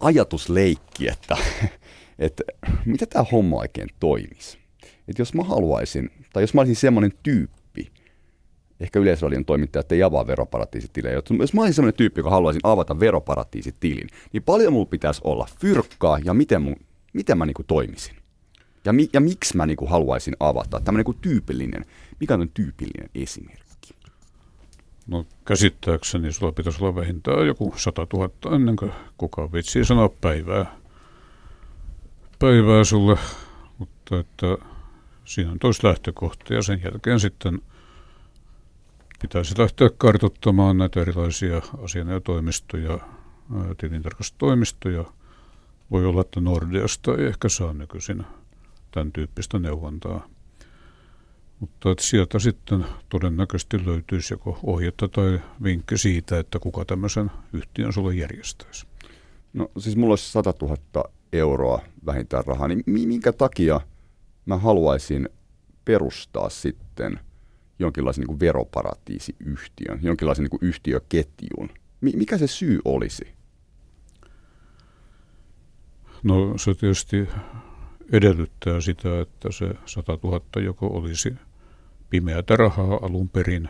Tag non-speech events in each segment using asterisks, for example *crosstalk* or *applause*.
ajatusleikki, että, että mitä tämä homma oikein toimisi. Että jos mä haluaisin, tai jos mä olisin semmoinen tyyppi, ehkä Yleisradion toimittajat ei avaa veroparatiisitilejä. Jos mä olisin semmoinen tyyppi, joka haluaisin avata veroparatiisitilin, niin paljon mulla pitäisi olla fyrkkaa ja miten, mun, miten mä niinku toimisin. Ja, mi, ja miksi mä niinku haluaisin avata. Tämmöinen niinku tyypillinen, mikä on tyypillinen esimerkki? No käsittääkseni sulla pitäisi olla vähintään joku 100 000 ennen kuin kukaan vitsii sanoa päivää, päivää sulle, mutta että siinä on toista lähtökohtia ja sen jälkeen sitten pitäisi lähteä kartoittamaan näitä erilaisia asianajotoimistoja, tilintarkastustoimistoja. Voi olla, että Nordeasta ei ehkä saa nykyisin tämän tyyppistä neuvontaa. Mutta että sieltä sitten todennäköisesti löytyisi joko ohjetta tai vinkki siitä, että kuka tämmöisen yhtiön sulle järjestäisi. No siis mulla olisi 100 000 euroa vähintään rahaa, niin minkä takia mä haluaisin perustaa sitten jonkinlaisen niin kuin veroparatiisiyhtiön, jonkinlaisen niin kuin yhtiöketjun? Mikä se syy olisi? No se tietysti edellyttää sitä, että se 100 000 joko olisi pimeätä rahaa alun perin,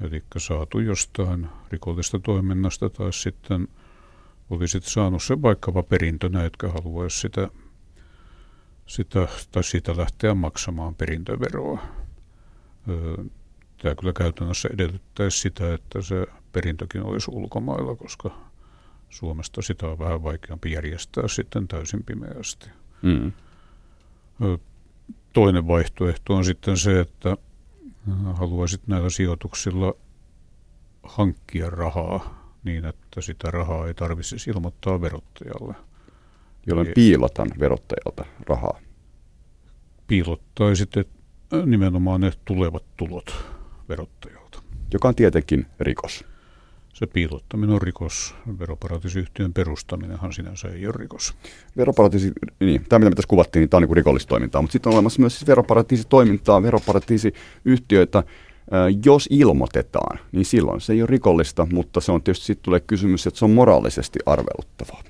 eli saatu jostain rikollista toiminnasta, tai sitten olisit saanut se vaikkapa perintönä, etkä haluaisi sitä, sitä, tai siitä lähteä maksamaan perintöveroa. Tämä kyllä käytännössä edellyttäisi sitä, että se perintökin olisi ulkomailla, koska Suomesta sitä on vähän vaikeampi järjestää sitten täysin pimeästi. Mm. Toinen vaihtoehto on sitten se, että äh, haluaisit näillä sijoituksilla hankkia rahaa niin, että sitä rahaa ei tarvitsisi ilmoittaa verottajalle. Jolloin piilotan verottajalta rahaa. Piilottaisit nimenomaan ne tulevat tulot verottajalta. Joka on tietenkin rikos se piilottaminen on rikos. Veroparatiisiyhtiön perustaminenhan sinänsä ei ole rikos. Veroparatiisi, niin, tämä mitä tässä kuvattiin, niin tämä on niin rikollistoimintaa, mutta sitten on olemassa myös siis veroparatiisitoimintaa, veroparatiisiyhtiöitä, jos ilmoitetaan, niin silloin se ei ole rikollista, mutta se on tietysti sitten tulee kysymys, että se on moraalisesti arveluttavaa.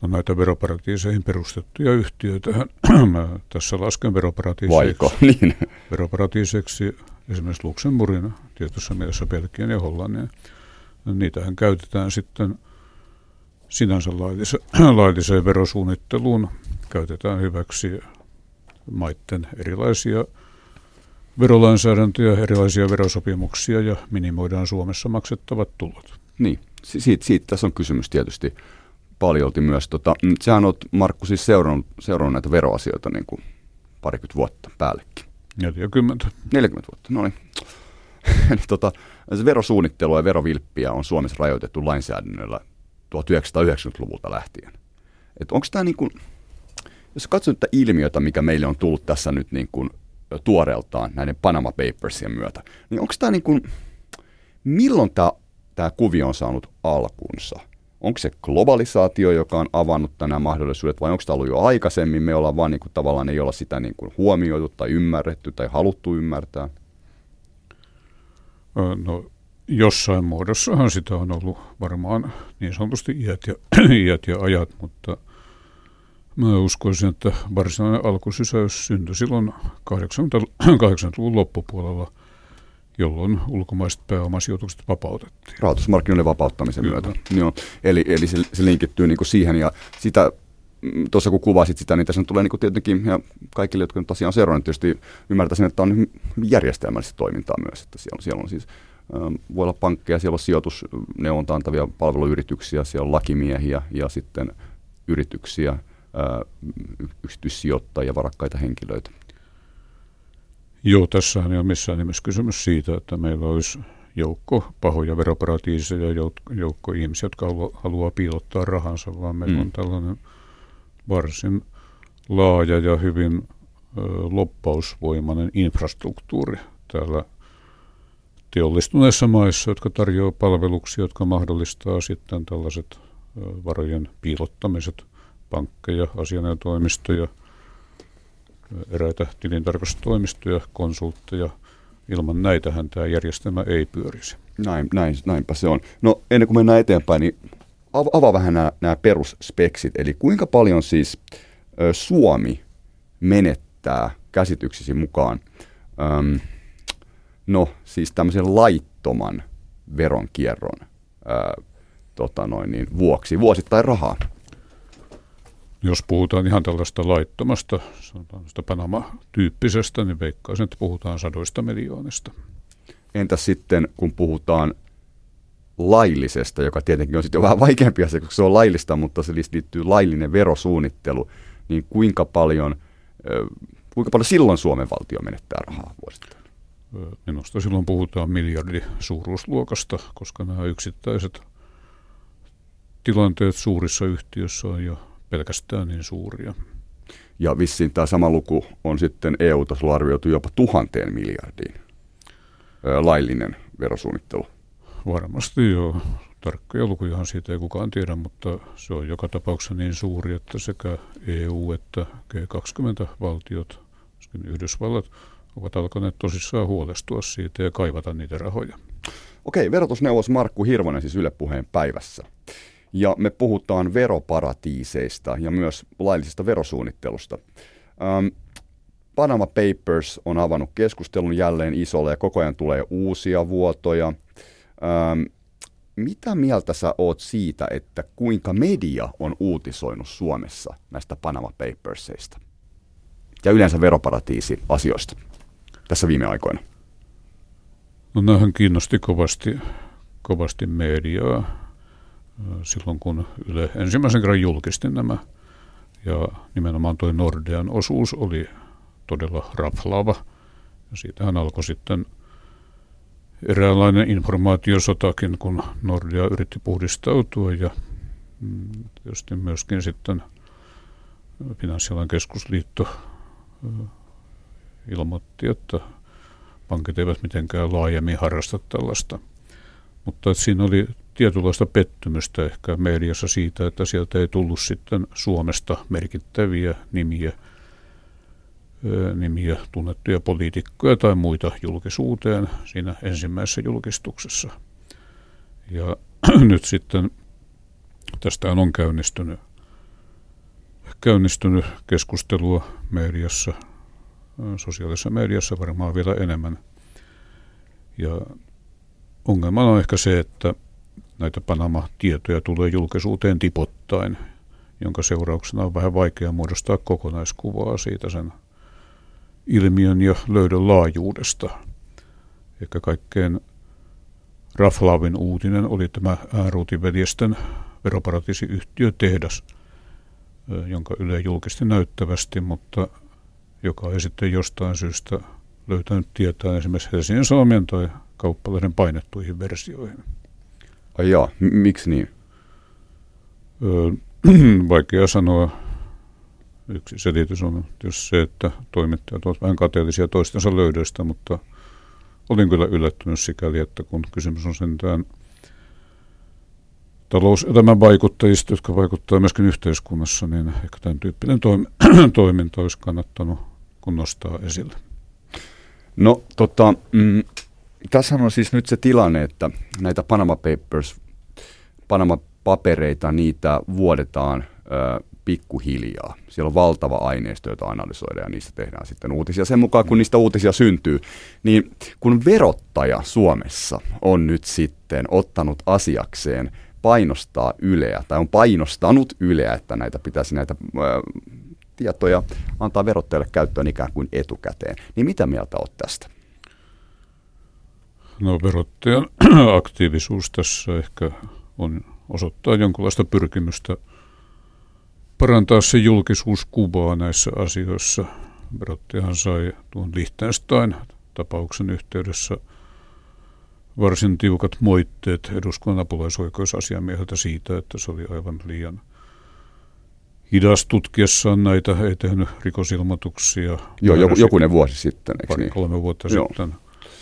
No näitä veroparatiiseihin perustettuja yhtiöitä, *clears throat* mä tässä lasken veroparatiiseiksi. Vaiko, *laughs* niin. Veroparatiiseiksi esimerkiksi Luxemburgin, tietyssä mielessä Belgian ja Hollannin. Niitähän käytetään sitten sinänsä *clears throat* lailliseen verosuunnitteluun. Käytetään hyväksi maiden erilaisia verolainsäädäntöjä, erilaisia verosopimuksia ja minimoidaan Suomessa maksettavat tulot. Niin, siitä, siitä tässä on kysymys tietysti paljolti myös. Tota, mm, sehän on Markku siis seurannut, seurannut näitä veroasioita niin kuin parikymmentä vuotta päällekin. 40. 40 vuotta, no niin. *laughs* tota, se verosuunnittelu ja verovilppiä on Suomessa rajoitettu lainsäädännöllä 1990-luvulta lähtien. Onko tämä niin kuin, jos katsot tätä ilmiötä, mikä meille on tullut tässä nyt niin kuin tuoreeltaan näiden Panama Papersien myötä, niin onko tämä niin kuin, milloin tämä, tämä kuvio on saanut alkunsa – onko se globalisaatio, joka on avannut tänään mahdollisuudet, vai onko tämä ollut jo aikaisemmin, me ollaan vaan niin kuin, tavallaan ei olla sitä niin kuin huomioitu tai ymmärretty tai haluttu ymmärtää? No jossain muodossahan sitä on ollut varmaan niin sanotusti iät ja, *clears throat* iät ja ajat, mutta mä uskoisin, että varsinainen alkusysäys syntyi silloin 80-luvun *clears throat* loppupuolella – jolloin ulkomaiset pääomasijoitukset vapautettiin. Rahoitusmarkkinoiden vapauttamisen Kyllä. myötä. Joo. Eli, eli se, se linkittyy niin kuin siihen ja sitä mm, tuossa kun kuvasit sitä, niin tässä tulee niin tietenkin, ja kaikille, jotka nyt asiaan on seurannut, tietysti ymmärtäisin, että on järjestelmällistä toimintaa myös, että siellä on, siellä on siis voi olla pankkeja, siellä on sijoitusneuvonta antavia palveluyrityksiä, siellä on lakimiehiä ja sitten yrityksiä, yksityissijoittajia, varakkaita henkilöitä. Joo, tässä ei ole missään nimessä kysymys siitä, että meillä olisi joukko pahoja veroparatiiseja, joukko ihmisiä, jotka haluaa piilottaa rahansa, vaan meillä mm. on tällainen varsin laaja ja hyvin ö, loppausvoimainen infrastruktuuri täällä teollistuneissa maissa, jotka tarjoaa palveluksia, jotka mahdollistaa sitten tällaiset varojen piilottamiset, pankkeja, asianajotoimistoja – eräitä tilintarkastustoimistoja, konsultteja. Ilman näitähän tämä järjestelmä ei pyörisi. Näin, näin, näinpä se on. No ennen kuin mennään eteenpäin, niin avaa vähän nämä, nämä perusspeksit, eli kuinka paljon siis ö, Suomi menettää käsityksisi mukaan, öm, no siis tämmöisen laittoman veronkierron ö, tota noin, niin, vuoksi vuosittain rahaa? Jos puhutaan ihan tällaista laittomasta, sanotaan Panama-tyyppisestä, niin veikkaisin, että puhutaan sadoista miljoonista. Entäs sitten, kun puhutaan laillisesta, joka tietenkin on sitten vähän vaikeampi asia, koska se on laillista, mutta se liittyy laillinen verosuunnittelu, niin kuinka paljon, kuinka paljon silloin Suomen valtio menettää rahaa vuosittain? Minusta silloin puhutaan miljardi suuruusluokasta, koska nämä yksittäiset tilanteet suurissa yhtiöissä on jo pelkästään niin suuria. Ja vissiin tämä sama luku on sitten EU-tasolla arvioitu jopa tuhanteen miljardiin laillinen verosuunnittelu. Varmasti joo. Tarkkoja lukujahan siitä ei kukaan tiedä, mutta se on joka tapauksessa niin suuri, että sekä EU että G20-valtiot, Yhdysvallat, ovat alkaneet tosissaan huolestua siitä ja kaivata niitä rahoja. Okei, verotusneuvos Markku Hirvonen siis Yle Puheen päivässä. Ja me puhutaan veroparatiiseista ja myös laillisesta verosuunnittelusta. Ähm, Panama Papers on avannut keskustelun jälleen isolle ja koko ajan tulee uusia vuotoja. Ähm, mitä mieltä sä oot siitä, että kuinka media on uutisoinut Suomessa näistä Panama Papersista ja yleensä veroparatiisi-asioista tässä viime aikoina? No kiinnosti kovasti, kovasti mediaa silloin, kun Yle ensimmäisen kerran julkisti nämä. Ja nimenomaan tuo Nordean osuus oli todella raflaava. Ja siitähän alkoi sitten eräänlainen informaatiosotakin, kun Nordea yritti puhdistautua ja mm, tietysti myöskin sitten Finanssialan keskusliitto ilmoitti, että pankit eivät mitenkään laajemmin harrasta tällaista. Mutta että siinä oli tietynlaista pettymystä ehkä mediassa siitä, että sieltä ei tullut sitten Suomesta merkittäviä nimiä – nimiä tunnettuja poliitikkoja tai muita julkisuuteen siinä ensimmäisessä julkistuksessa. Ja *clears throat* nyt sitten tästä on käynnistynyt, käynnistynyt keskustelua mediassa, sosiaalisessa mediassa varmaan vielä enemmän. Ja ongelma on ehkä se, että näitä Panama-tietoja tulee julkisuuteen tipottain, jonka seurauksena on vähän vaikea muodostaa kokonaiskuvaa siitä sen ilmiön ja löydön laajuudesta. Ehkä kaikkein raflaavin uutinen oli tämä ääruutiveljesten veroparatiisiyhtiö tehdas, jonka Yle julkisti näyttävästi, mutta joka ei sitten jostain syystä löytänyt tietää esimerkiksi Helsingin Sanomien tai kauppalehden painettuihin versioihin. Ai jaa, M- miksi niin? Öö, *clears throat* vaikea sanoa. Yksi selitys on tietysti se, että toimittajat ovat vähän kateellisia toistensa löydöistä, mutta olin kyllä yllättynyt sikäli, että kun kysymys on sentään talouselämän vaikuttajista, jotka vaikuttavat myöskin yhteiskunnassa, niin ehkä tämän tyyppinen toim- *clears throat* toiminta olisi kannattanut kun nostaa esille. No tota, mm, tässä on siis nyt se tilanne, että näitä Panama Papers, Panama-papereita, niitä vuodetaan ö, pikkuhiljaa. Siellä on valtava aineisto, jota analysoidaan ja niistä tehdään sitten uutisia. Sen mukaan, kun niistä uutisia syntyy, niin kun verottaja Suomessa on nyt sitten ottanut asiakseen painostaa Yleä, tai on painostanut Yleä, että näitä pitäisi näitä ää, tietoja antaa verottajalle käyttöön ikään kuin etukäteen, niin mitä mieltä olet tästä? No verottajan *clears throat* aktiivisuus tässä ehkä on osoittaa jonkinlaista pyrkimystä – parantaa se julkisuuskuvaa näissä asioissa. Verottajahan sai tuon Liechtenstein tapauksen yhteydessä varsin tiukat moitteet eduskunnan apulaisoikeusasiamieheltä siitä, että se oli aivan liian hidas tutkiessaan näitä, ei tehnyt rikosilmoituksia. Joo, joku, jokunen vuosi sitten, eikö pari, niin? kolme vuotta Joo. sitten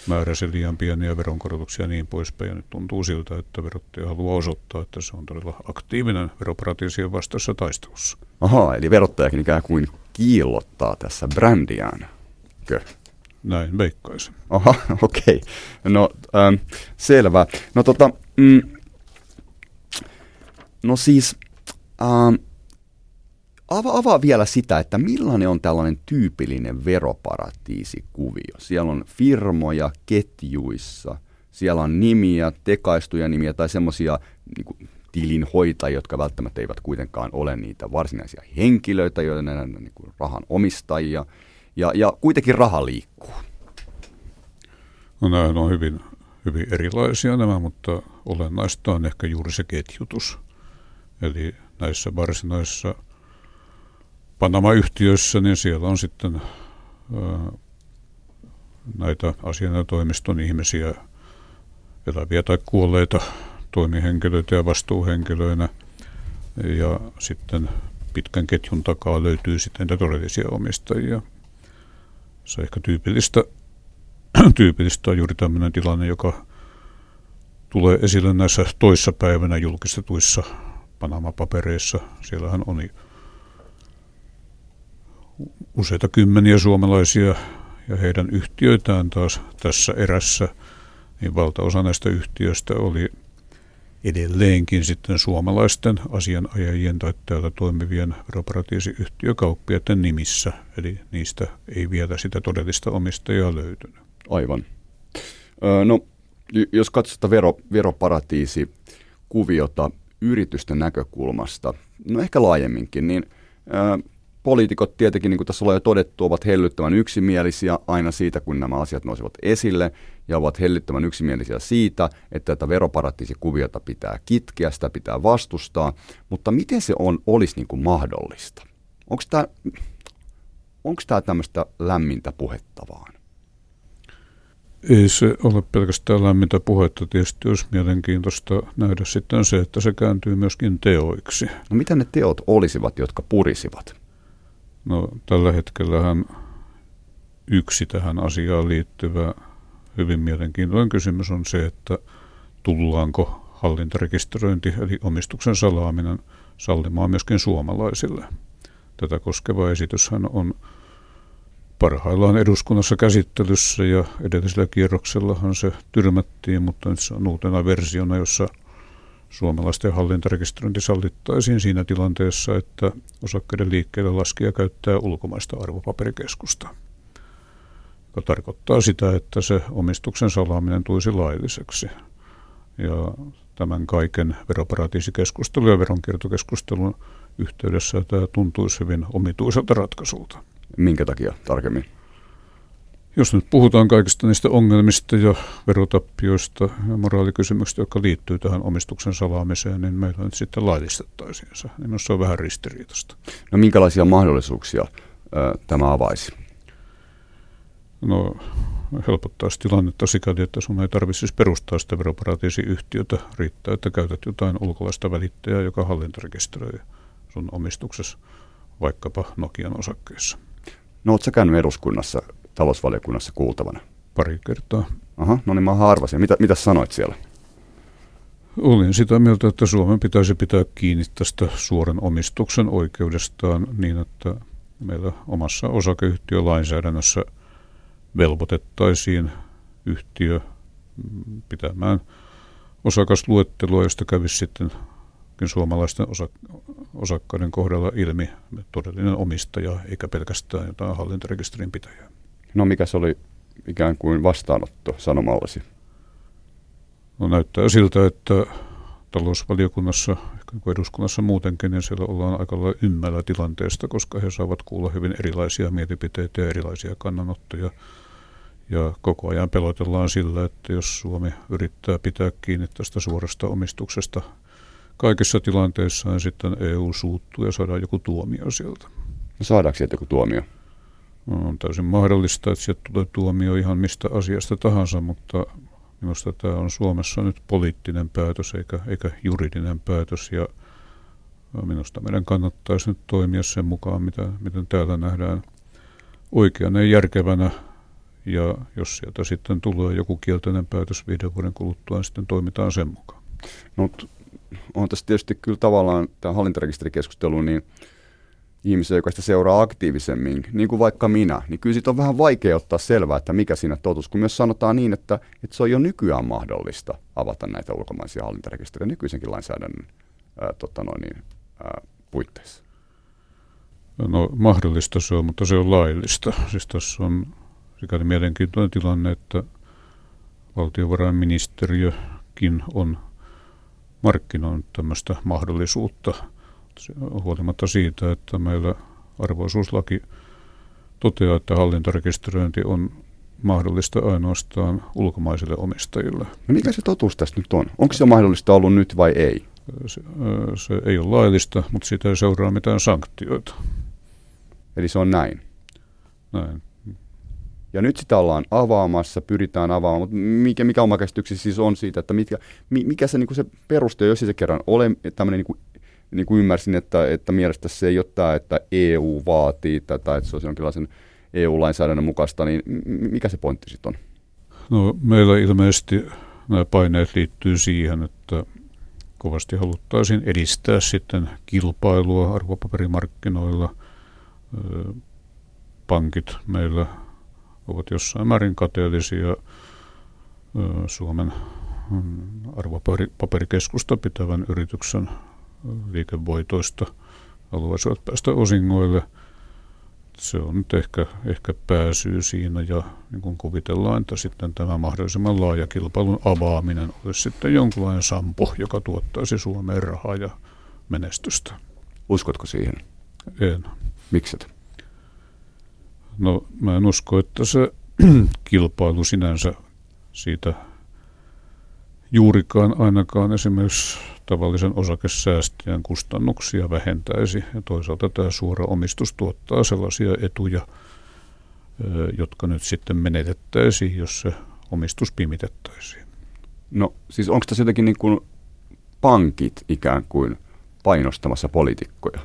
määräsi liian pieniä veronkorotuksia ja niin poispäin. Ja nyt tuntuu siltä, että verottaja haluaa osoittaa, että se on todella aktiivinen veroparatiisien vastaisessa taistelussa. Aha, eli verottajakin ikään kuin kiillottaa tässä brändiään. Kö? Näin veikkaisin. Aha, *laughs* okei. Okay. No, ähm, selvä. No tota, mm, No siis, ähm, avaa, avaa vielä sitä, että millainen on tällainen tyypillinen veroparatiisikuvio. Siellä on firmoja ketjuissa, siellä on nimiä, tekaistuja nimiä tai semmoisia niin tilinhoitajia, jotka välttämättä eivät kuitenkaan ole niitä varsinaisia henkilöitä, joiden ne niin rahan omistajia, ja, ja kuitenkin raha liikkuu. No nämä on hyvin, hyvin erilaisia nämä, mutta olennaista on ehkä juuri se ketjutus. Eli näissä varsinaisissa Panama-yhtiöissä, niin siellä on sitten ää, näitä asianajotoimiston ihmisiä, eläviä tai kuolleita toimihenkilöitä ja vastuuhenkilöinä. Ja sitten pitkän ketjun takaa löytyy sitten niitä todellisia omistajia. Se ehkä tyypillistä, *clears throat* tyypillistä on juuri tämmöinen tilanne, joka tulee esille näissä toissapäivänä julkistetuissa Panama-papereissa. Siellähän on useita kymmeniä suomalaisia ja heidän yhtiöitään taas tässä erässä, niin valtaosa näistä yhtiöistä oli edelleenkin sitten suomalaisten asianajajien tai täällä toimivien veroparatiisiyhtiökauppiaiden nimissä, eli niistä ei vielä sitä todellista omistajaa löytynyt. Aivan. No, jos katsotaan vero, veroparatiisikuviota yritysten näkökulmasta, no ehkä laajemminkin, niin poliitikot tietenkin, niin kuin tässä ollaan jo todettu, ovat hellyttävän yksimielisiä aina siitä, kun nämä asiat nousevat esille, ja ovat hellyttävän yksimielisiä siitä, että tätä veroparatiisikuviota pitää kitkeä, sitä pitää vastustaa, mutta miten se on, olisi niin kuin mahdollista? Onko tämä, onko tämä tämmöistä lämmintä puhetta vaan? Ei se ole pelkästään lämmintä puhetta. Tietysti olisi mielenkiintoista nähdä sitten se, että se kääntyy myöskin teoiksi. No mitä ne teot olisivat, jotka purisivat? No tällä hetkellähän yksi tähän asiaan liittyvä hyvin mielenkiintoinen kysymys on se, että tullaanko hallintarekisteröinti eli omistuksen salaaminen sallimaan myöskin suomalaisille. Tätä koskeva esityshän on parhaillaan eduskunnassa käsittelyssä ja edellisellä kierroksellahan se tyrmättiin, mutta nyt se on uutena versiona, jossa – suomalaisten hallintarekisteröinti sallittaisiin siinä tilanteessa, että osakkeiden liikkeelle laskija käyttää ulkomaista arvopaperikeskusta, joka tarkoittaa sitä, että se omistuksen salaaminen tulisi lailliseksi. Ja tämän kaiken veroparatiisikeskustelun ja veronkiertokeskustelun yhteydessä tämä tuntuisi hyvin omituiselta ratkaisulta. Minkä takia tarkemmin? Jos nyt puhutaan kaikista niistä ongelmista ja verotappioista ja moraalikysymyksistä, jotka liittyy tähän omistuksen salaamiseen, niin meillä nyt sitten laillistettaisiin se. Niin se on vähän ristiriitasta. No minkälaisia mahdollisuuksia ö, tämä avaisi? No helpottaisi tilannetta sikäli, että sun ei tarvitse siis perustaa sitä veroparatiisiyhtiötä. Riittää, että käytät jotain ulkolaista välittäjää, joka hallintarekisteröi sun omistuksessa vaikkapa Nokian osakkeissa. No ootko käynyt eduskunnassa talousvaliokunnassa kuultavana? Pari kertaa. Aha, no niin mä harvasin. Mitä, mitä sanoit siellä? Olin sitä mieltä, että Suomen pitäisi pitää kiinni tästä suoran omistuksen oikeudestaan niin, että meillä omassa osakeyhtiölainsäädännössä velvoitettaisiin yhtiö pitämään osakasluettelua, josta kävisi sitten suomalaisten osakkaiden kohdalla ilmi todellinen omistaja, eikä pelkästään jotain hallintarekisterin pitäjää. No mikä se oli ikään kuin vastaanotto sanomallasi? No näyttää siltä, että talousvaliokunnassa, ehkä eduskunnassa muutenkin, niin siellä ollaan aika lailla ymmällä tilanteesta, koska he saavat kuulla hyvin erilaisia mielipiteitä ja erilaisia kannanottoja. Ja koko ajan pelotellaan sillä, että jos Suomi yrittää pitää kiinni tästä suorasta omistuksesta kaikissa tilanteissa, niin sitten EU suuttuu ja saadaan joku tuomio sieltä. No saadaanko sieltä joku tuomio? On täysin mahdollista, että sieltä tulee tuomio ihan mistä asiasta tahansa, mutta minusta tämä on Suomessa nyt poliittinen päätös eikä, eikä juridinen päätös ja minusta meidän kannattaisi nyt toimia sen mukaan, mitä, miten täällä nähdään oikeana ja järkevänä ja jos sieltä sitten tulee joku kielteinen päätös viiden vuoden kuluttua, niin sitten toimitaan sen mukaan. No, on tässä tietysti kyllä tavallaan tämä hallintarekisterikeskustelu, niin ihmisiä, joka sitä seuraa aktiivisemmin, niin kuin vaikka minä, niin kyllä siitä on vähän vaikea ottaa selvää, että mikä siinä totuus, kun myös sanotaan niin, että, että se on jo nykyään mahdollista avata näitä ulkomaisia hallintarekisterejä nykyisenkin lainsäädännön ää, tota noin, niin, ää, puitteissa? No mahdollista se on, mutta se on laillista. Siis tässä on sikäli mielenkiintoinen tilanne, että valtiovarainministeriökin on markkinoinut tämmöistä mahdollisuutta huolimatta siitä, että meillä arvoisuuslaki toteaa, että hallintarekisteröinti on mahdollista ainoastaan ulkomaisille omistajille. No mikä se totuus tässä nyt on? Onko se mahdollista ollut nyt vai ei? Se, se ei ole laillista, mutta siitä ei seuraa mitään sanktioita. Eli se on näin? Näin. Ja nyt sitä ollaan avaamassa, pyritään avaamaan, mutta mikä, mikä oma käsityksi siis on siitä, että mitkä, mikä se, niin se peruste, jos se kerran ole tämmöinen niin kuin, niin kuin ymmärsin, että, että mielestä se ei ole tämä, että EU vaatii tätä, että se olisi jonkinlaisen EU-lainsäädännön mukaista, niin mikä se pointti sitten on? No meillä ilmeisesti nämä paineet liittyy siihen, että kovasti haluttaisiin edistää sitten kilpailua arvopaperimarkkinoilla. Pankit meillä ovat jossain määrin kateellisia Suomen mm, arvopaperikeskusta pitävän yrityksen liikevoitoista haluaisivat päästä osingoille. Se on nyt ehkä, ehkä pääsyy siinä ja niin kuin kuvitellaan, että sitten tämä mahdollisimman laaja kilpailun avaaminen olisi sitten jonkinlainen sampo, joka tuottaisi Suomeen rahaa ja menestystä. Uskotko siihen? En. Mikset? No mä en usko, että se *clears throat* kilpailu sinänsä siitä juurikaan ainakaan esimerkiksi tavallisen osakesäästäjän kustannuksia vähentäisi. Ja toisaalta tämä suora omistus tuottaa sellaisia etuja, jotka nyt sitten menetettäisiin, jos se omistus pimitettäisiin. No siis onko tässä jotenkin niin kuin pankit ikään kuin painostamassa poliitikkoja?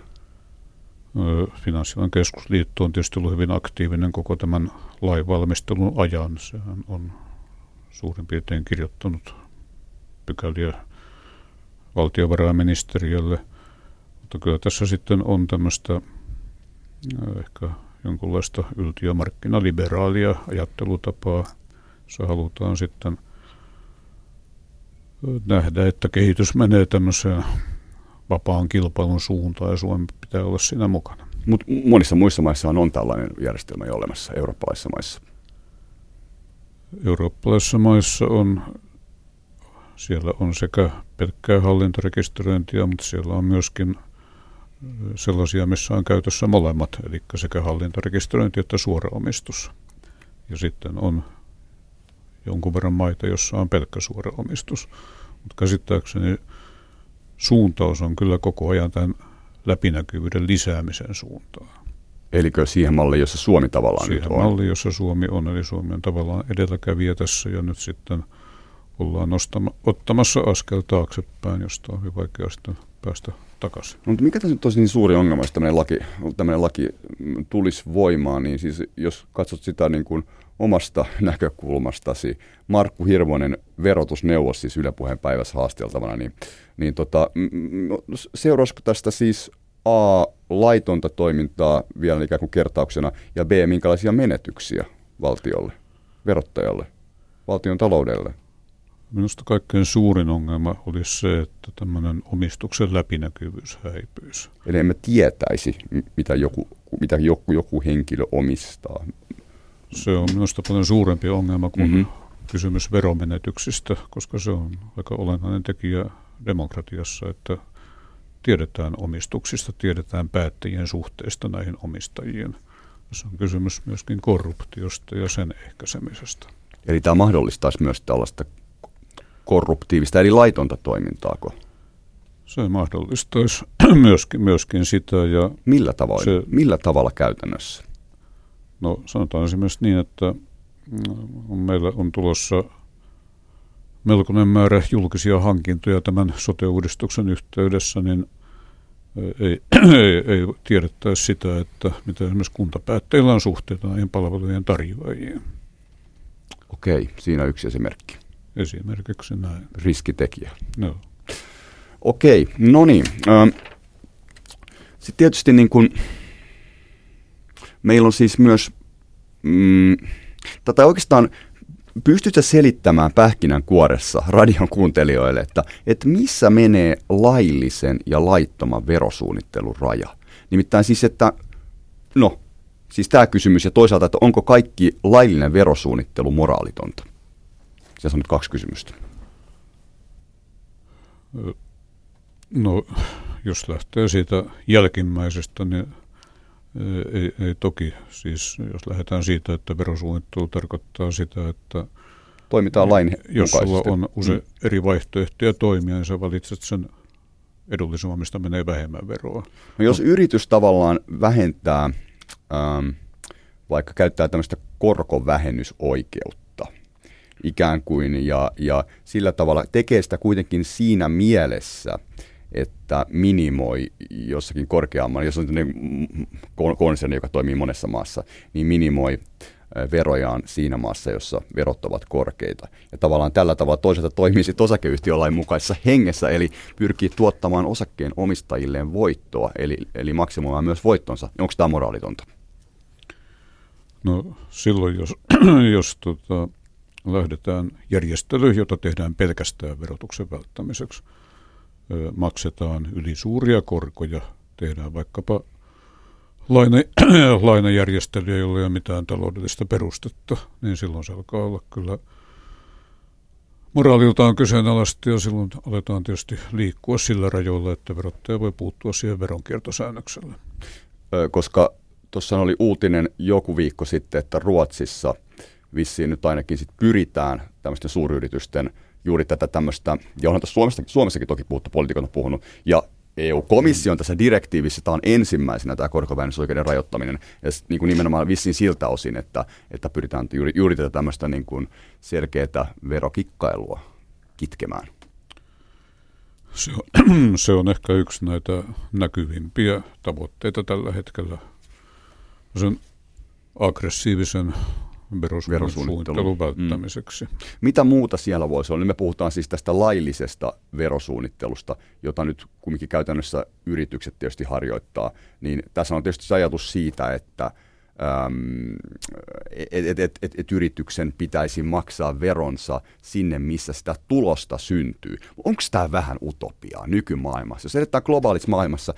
Finanssialan keskusliitto on tietysti ollut hyvin aktiivinen koko tämän lainvalmistelun ajan. Sehän on suurin piirtein kirjoittanut pykäliä valtiovarainministeriölle. Mutta kyllä tässä sitten on tämmöistä ehkä jonkunlaista yltiömarkkinaliberaalia ajattelutapaa, jossa halutaan sitten nähdä, että kehitys menee tämmöiseen vapaan kilpailun suuntaan ja Suomi pitää olla siinä mukana. Mutta monissa muissa maissa on tällainen järjestelmä jo olemassa, eurooppalaisissa maissa. Eurooppalaisissa maissa on, siellä on sekä pelkkää hallintarekisteröintiä, mutta siellä on myöskin sellaisia, missä on käytössä molemmat, eli sekä hallintarekisteröinti että suora omistus. Ja sitten on jonkun verran maita, jossa on pelkkä suora omistus. Mutta käsittääkseni suuntaus on kyllä koko ajan tämän läpinäkyvyyden lisäämisen suuntaan. Elikö siihen malliin, jossa Suomi tavallaan siihen nyt on? malliin, jossa Suomi on, eli Suomi on tavallaan edelläkävijä tässä ja nyt sitten ollaan nostama, ottamassa askel taaksepäin, josta on hyvin vaikea sitten päästä takaisin. No, mutta mikä tässä nyt olisi niin suuri ongelma, jos tämmöinen laki, tämmöinen laki tulisi voimaan, niin siis jos katsot sitä niin kuin omasta näkökulmastasi, Markku Hirvonen, verotusneuvos siis Yle päivässä haasteltavana, niin, niin tota, no, seuraisiko tästä siis A, laitonta toimintaa vielä ikään kuin kertauksena, ja B, minkälaisia menetyksiä valtiolle, verottajalle, valtion taloudelle? Minusta kaikkein suurin ongelma olisi se, että tämmöinen omistuksen läpinäkyvyys häipyisi. Eli emme tietäisi, mitä joku, mitä joku, joku henkilö omistaa. Se on minusta paljon suurempi ongelma kuin mm-hmm. kysymys veromenetyksistä, koska se on aika olennainen tekijä demokratiassa, että tiedetään omistuksista, tiedetään päättäjien suhteista näihin omistajiin. Se on kysymys myöskin korruptiosta ja sen ehkäisemisestä. Eli tämä mahdollistaisi myös tällaista korruptiivista eli laitonta toimintaako? Se mahdollistaisi *clears throat* myöskin, myöskin sitä. Ja millä, tavoin, se, millä tavalla käytännössä? No sanotaan esimerkiksi niin, että mm, meillä on tulossa melkoinen määrä julkisia hankintoja tämän sote-uudistuksen yhteydessä, niin ei, *clears throat* ei, ei tiedettäisi sitä, että mitä esimerkiksi kuntapäättäjillä on suhteita näihin palvelujen tarjoajiin. Okei, siinä yksi esimerkki. Esimerkiksi näin. Riskitekijä. No. Okei, no niin. Sitten tietysti niin kuin, meillä on siis myös, mm, tätä oikeastaan pystytkö selittämään pähkinän kuoressa radion kuuntelijoille, että, että missä menee laillisen ja laittoman verosuunnittelun raja? Nimittäin siis, että no, siis tämä kysymys ja toisaalta, että onko kaikki laillinen verosuunnittelu moraalitonta? Se on nyt kaksi kysymystä. No, jos lähtee siitä jälkimmäisestä, niin ei, ei toki. Siis jos lähdetään siitä, että verosuunnittelu tarkoittaa sitä, että toimitaan lain Jos sulla on use mm. eri vaihtoehtoja toimia, niin sä valitset sen edullisemman, mistä menee vähemmän veroa. No jos no. yritys tavallaan vähentää, ähm, vaikka käyttää tämmöistä korkovähennysoikeutta, ikään kuin, ja, ja sillä tavalla tekee sitä kuitenkin siinä mielessä, että minimoi jossakin korkeamman, jos on konserni, joka toimii monessa maassa, niin minimoi verojaan siinä maassa, jossa verot ovat korkeita. Ja tavallaan tällä tavalla toisaalta toimii sitten osakeyhtiölain mukaisessa hengessä, eli pyrkii tuottamaan osakkeen omistajilleen voittoa, eli, eli maksimoimaan myös voittonsa. Onko tämä moraalitonta? No silloin, jos, *clears throat* jos tota, lähdetään järjestelyyn, jota tehdään pelkästään verotuksen välttämiseksi, maksetaan yli suuria korkoja, tehdään vaikkapa laina, *clears throat* lainajärjestelyä, jolla ei ole mitään taloudellista perustetta, niin silloin se alkaa olla kyllä moraaliltaan kyseenalaista ja silloin aletaan tietysti liikkua sillä rajoilla, että verottaja voi puuttua siihen veronkiertosäännöksellä. Koska tuossa oli uutinen joku viikko sitten, että Ruotsissa vissiin nyt ainakin sit pyritään tämmöisten suuryritysten – juuri tätä tämmöistä, ja onhan tässä Suomessakin, toki puhuttu, poliitikot on puhunut, ja EU-komission tässä direktiivissä tämä on ensimmäisenä tämä korkovähennysoikeuden rajoittaminen, ja niin kuin nimenomaan vissiin siltä osin, että, että pyritään juuri, juuri tätä tämmöistä niin kuin selkeää verokikkailua kitkemään. Se on, *clears throat* se on ehkä yksi näitä näkyvimpiä tavoitteita tällä hetkellä. Sen aggressiivisen verosuunnittelun välttämiseksi. Mm. Mitä muuta siellä voisi olla? me puhutaan siis tästä laillisesta verosuunnittelusta, jota nyt kumminkin käytännössä yritykset tietysti harjoittaa. Niin tässä on tietysti se ajatus siitä, että että et, et, et, yrityksen pitäisi maksaa veronsa sinne, missä sitä tulosta syntyy. Onko tämä vähän utopiaa nykymaailmassa? Jos edetään globaalissa maailmassa,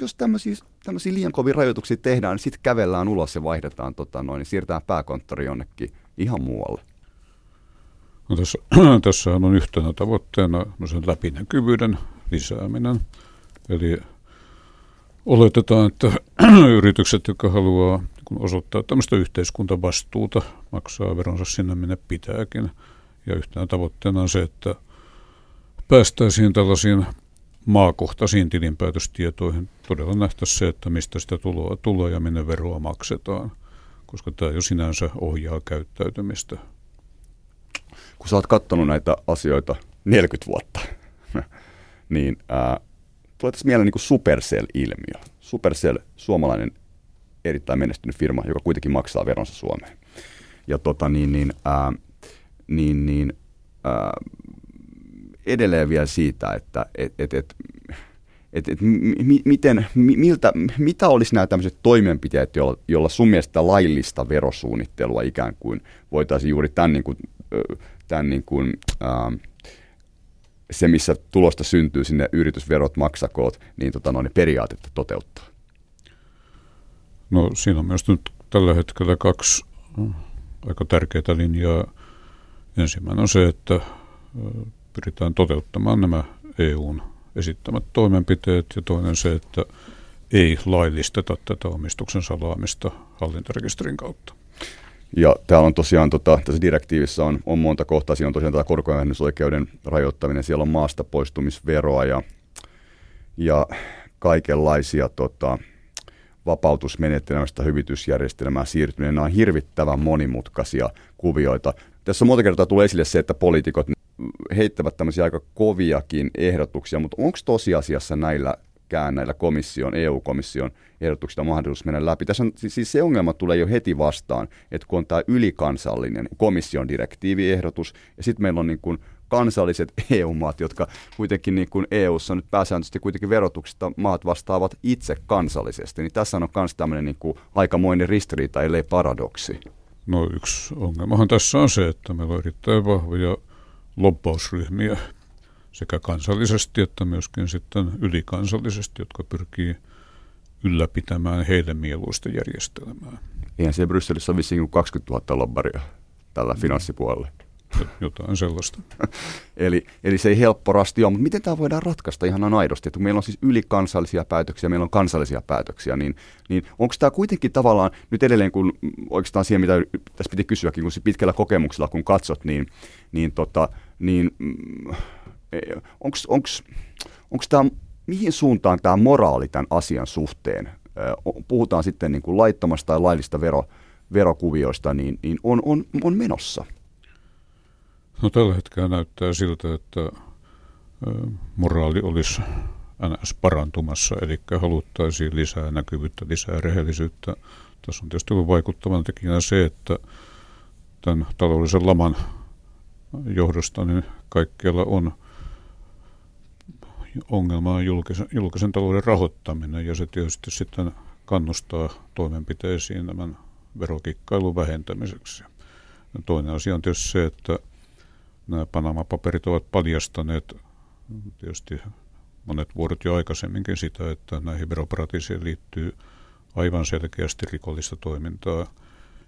jos tämmöisiä, tämmöisiä liian kovia rajoituksia tehdään, niin sitten kävellään ulos ja vaihdetaan, tota noin, niin siirretään pääkonttori jonnekin ihan muualle. No tässä, *clears throat* tässä on yhtenä tavoitteena no sen läpinäkyvyyden lisääminen. Eli oletetaan, että *clears throat* yritykset, jotka haluaa osoittaa tämmöistä yhteiskuntavastuuta, maksaa veronsa sinne, minne pitääkin. Ja yhtenä tavoitteena on se, että päästäisiin tällaisiin maakohtaisiin tilinpäätöstietoihin. Todella nähtäisiin se, että mistä sitä tuloa tulee ja minne veroa maksetaan, koska tämä jo sinänsä ohjaa käyttäytymistä. Kun sä oot katsonut näitä asioita 40 vuotta, *laughs* niin ää, tulee tässä mieleen niin Supercell-ilmiö. Supercell, suomalainen erittäin menestynyt firma, joka kuitenkin maksaa veronsa Suomeen. Ja tota, niin, niin, ää, niin, niin ää, edelleen vielä siitä, että et, et, et, et, et, mi, miten, miltä, mitä olisi nämä tämmöiset toimenpiteet, joilla, jolla sun mielestä laillista verosuunnittelua ikään kuin voitaisiin juuri tämän, niin kuin, tämän niin kuin, ää, se, missä tulosta syntyy sinne yritysverot maksakoot, niin tota, noin, periaatetta toteuttaa? No siinä on myös nyt tällä hetkellä kaksi aika tärkeää linjaa. Ensimmäinen on se, että pyritään toteuttamaan nämä EUn esittämät toimenpiteet ja toinen se, että ei laillisteta tätä omistuksen salaamista hallintarekisterin kautta. Ja täällä on tosiaan, tota, tässä direktiivissä on, on monta kohtaa, siinä on tosiaan tämä korkovähennysoikeuden rajoittaminen, siellä on maasta poistumisveroa ja, ja kaikenlaisia tota, vapautusmenettelystä hyvitysjärjestelmää siirtyminen. Nämä on hirvittävän monimutkaisia kuvioita. Tässä on monta kertaa tulee esille se, että poliitikot heittävät tämmöisiä aika koviakin ehdotuksia, mutta onko tosiasiassa näillä näillä komission, EU-komission ehdotuksista mahdollisuus mennä läpi. Tässä on, siis se ongelma tulee jo heti vastaan, että kun on tämä ylikansallinen komission direktiiviehdotus, ja sitten meillä on niin kuin kansalliset *laughs* EU-maat, jotka kuitenkin niin kuin EU-ssa nyt pääsääntöisesti kuitenkin verotuksesta maat vastaavat itse kansallisesti, niin tässä on myös tämmöinen niin kuin aikamoinen ristiriita, ellei paradoksi. No yksi ongelmahan tässä on se, että meillä on erittäin vahvoja lobbausryhmiä sekä kansallisesti että myöskin sitten ylikansallisesti, jotka pyrkii ylläpitämään heille mieluista järjestelmää. Eihän siellä Brysselissä vissiin 20 000 lobbaria tällä mm. finanssipuolella. Jotain sellaista. *laughs* eli, eli se ei helppo rasti ole, mutta miten tämä voidaan ratkaista ihan aidosti? Että kun meillä on siis ylikansallisia päätöksiä, meillä on kansallisia päätöksiä, niin, niin onko tämä kuitenkin tavallaan, nyt edelleen kun oikeastaan siihen, mitä tässä piti kysyäkin, kun pitkällä kokemuksella kun katsot, niin, niin, tota, niin mm, onko tämä, mihin suuntaan tämä moraali tämän asian suhteen, puhutaan sitten niin kuin laittomasta tai laillista vero, verokuvioista, niin, niin on, on, on menossa? No tällä hetkellä näyttää siltä, että moraali olisi NS parantumassa, eli haluttaisiin lisää näkyvyyttä, lisää rehellisyyttä. Tässä on tietysti ollut vaikuttavan tekijänä se, että tämän taloudellisen laman johdosta niin kaikkialla on ongelma julkisen, julkisen talouden rahoittaminen ja se tietysti sitten kannustaa toimenpiteisiin tämän verokikkailun vähentämiseksi. Toinen asia on tietysti se, että nämä Panama-paperit ovat paljastaneet tietysti monet vuodet jo aikaisemminkin sitä, että näihin veroparatiisiin liittyy aivan selkeästi rikollista toimintaa,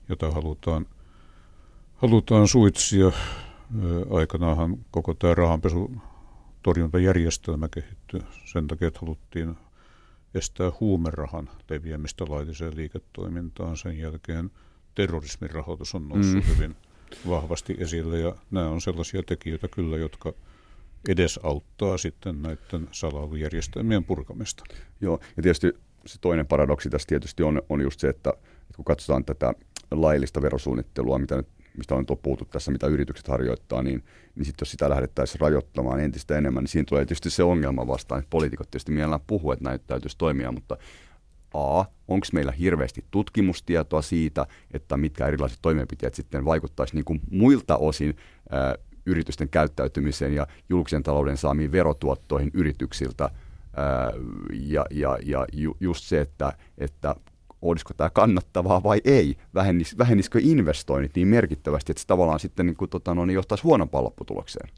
jota halutaan, halutaan suitsia. Aikanaanhan koko tämä rahanpesu torjuntajärjestelmä kehittyi sen takia, että haluttiin estää huumerahan leviämistä laitiseen liiketoimintaan. Sen jälkeen terrorismin rahoitus on noussut mm. hyvin vahvasti esille ja nämä on sellaisia tekijöitä kyllä, jotka edesauttaa sitten näiden salailujärjestelmien purkamista. Joo, ja tietysti se toinen paradoksi tässä tietysti on, on just se, että, että kun katsotaan tätä laillista verosuunnittelua, mitä nyt mistä on puhuttu tässä, mitä yritykset harjoittaa, niin, niin sitten jos sitä lähdettäisiin rajoittamaan entistä enemmän, niin siinä tulee tietysti se ongelma vastaan, että poliitikot tietysti mielellään puhuu, että näitä täytyisi toimia, mutta A, onko meillä hirveästi tutkimustietoa siitä, että mitkä erilaiset toimenpiteet sitten vaikuttaisi niin kuin muilta osin ää, yritysten käyttäytymiseen ja julkisen talouden saamiin verotuottoihin yrityksiltä, ää, ja, ja, ja ju, just se, että, että olisiko tämä kannattavaa vai ei, vähennis, vähennisikö investoinnit niin merkittävästi, että se tavallaan sitten niin kuin, tota, no, niin johtaisi huonompaan lopputulokseen?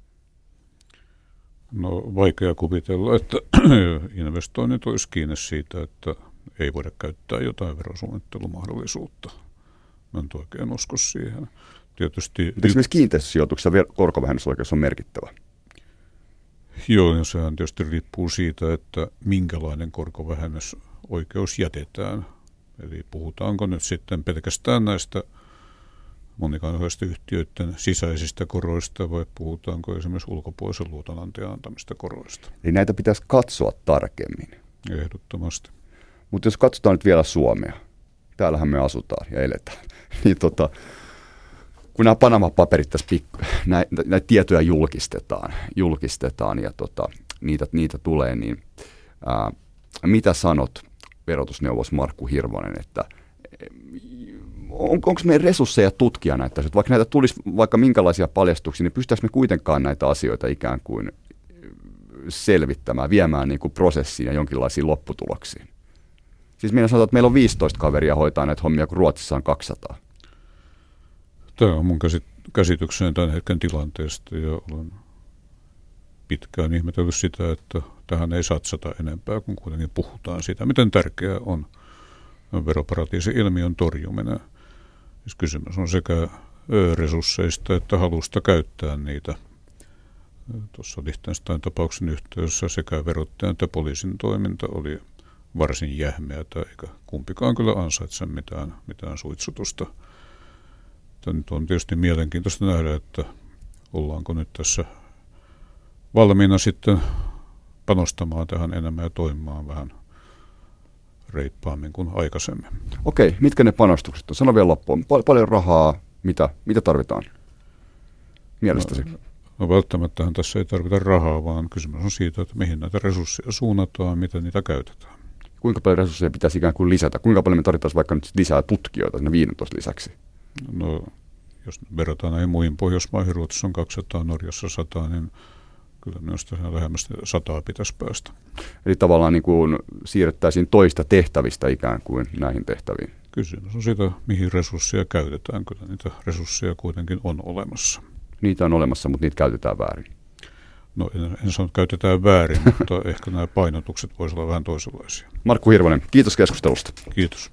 No vaikea kuvitella, että *clears throat* investoinnit olisi kiinni siitä, että ei voida käyttää jotain verosuunnittelumahdollisuutta. Mä en oikein usko siihen. Tietysti... Mutta esimerkiksi kiinteistösijoituksessa korkovähennysoikeus on merkittävä? Joo, ja sehän tietysti riippuu siitä, että minkälainen korkovähennysoikeus jätetään Eli puhutaanko nyt sitten pelkästään näistä monikansallisten yhtiöiden sisäisistä koroista vai puhutaanko esimerkiksi ulkopuolisen luotonantajan antamista koroista? Eli näitä pitäisi katsoa tarkemmin. Ehdottomasti. Mutta jos katsotaan nyt vielä Suomea, täällähän me asutaan ja eletään, *laughs* niin tota, kun nämä Panama-paperit tässä pikku, *laughs* näitä, näitä tietoja julkistetaan, julkistetaan ja tota, niitä, niitä tulee, niin ää, mitä sanot verotusneuvos Markku Hirvonen, että on, onko meidän resursseja tutkia näitä asioita? Vaikka näitä tulisi vaikka minkälaisia paljastuksia, niin pystytäänkö me kuitenkaan näitä asioita ikään kuin selvittämään, viemään niin kuin prosessiin ja jonkinlaisiin lopputuloksiin? Siis minä sanotaan, että meillä on 15 kaveria hoitaa näitä hommia, kun Ruotsissa on 200. Tämä on mun käsitykseni tämän hetken tilanteesta ja olen pitkään ihmetellyt sitä, että tähän ei satsata enempää, kun kuitenkin puhutaan siitä, miten tärkeää on veroparatiisi-ilmiön torjuminen. Siis kysymys on sekä resursseista että halusta käyttää niitä. Tuossa Liechtenstein tapauksen yhteydessä sekä verottajan että poliisin toiminta oli varsin jähmeätä, eikä kumpikaan kyllä ansaitse mitään, mitään suitsutusta. Tämä nyt on tietysti mielenkiintoista nähdä, että ollaanko nyt tässä valmiina sitten panostamaan tähän enemmän ja toimimaan vähän reippaammin kuin aikaisemmin. Okei, mitkä ne panostukset on? Sano vielä loppuun. Pal- paljon rahaa, mitä, mitä tarvitaan mielestäsi? No, no välttämättähän tässä ei tarvita rahaa, vaan kysymys on siitä, että mihin näitä resursseja suunnataan, miten niitä käytetään. Kuinka paljon resursseja pitäisi ikään kuin lisätä? Kuinka paljon me tarvitaan vaikka nyt lisää tutkijoita sinne 15 lisäksi? No, jos verrataan näihin muihin Pohjoismaihin, Ruotsissa on 200, Norjassa 100, niin kyllä minusta lähemmäs sataa pitäisi päästä. Eli tavallaan niin kuin siirrettäisiin toista tehtävistä ikään kuin näihin tehtäviin. Kysymys on siitä, mihin resursseja käytetään. Kyllä niitä resursseja kuitenkin on olemassa. Niitä on olemassa, mutta niitä käytetään väärin. No en, en sano, että käytetään väärin, *laughs* mutta ehkä nämä painotukset voisivat olla vähän toisenlaisia. Markku Hirvonen, kiitos keskustelusta. Kiitos.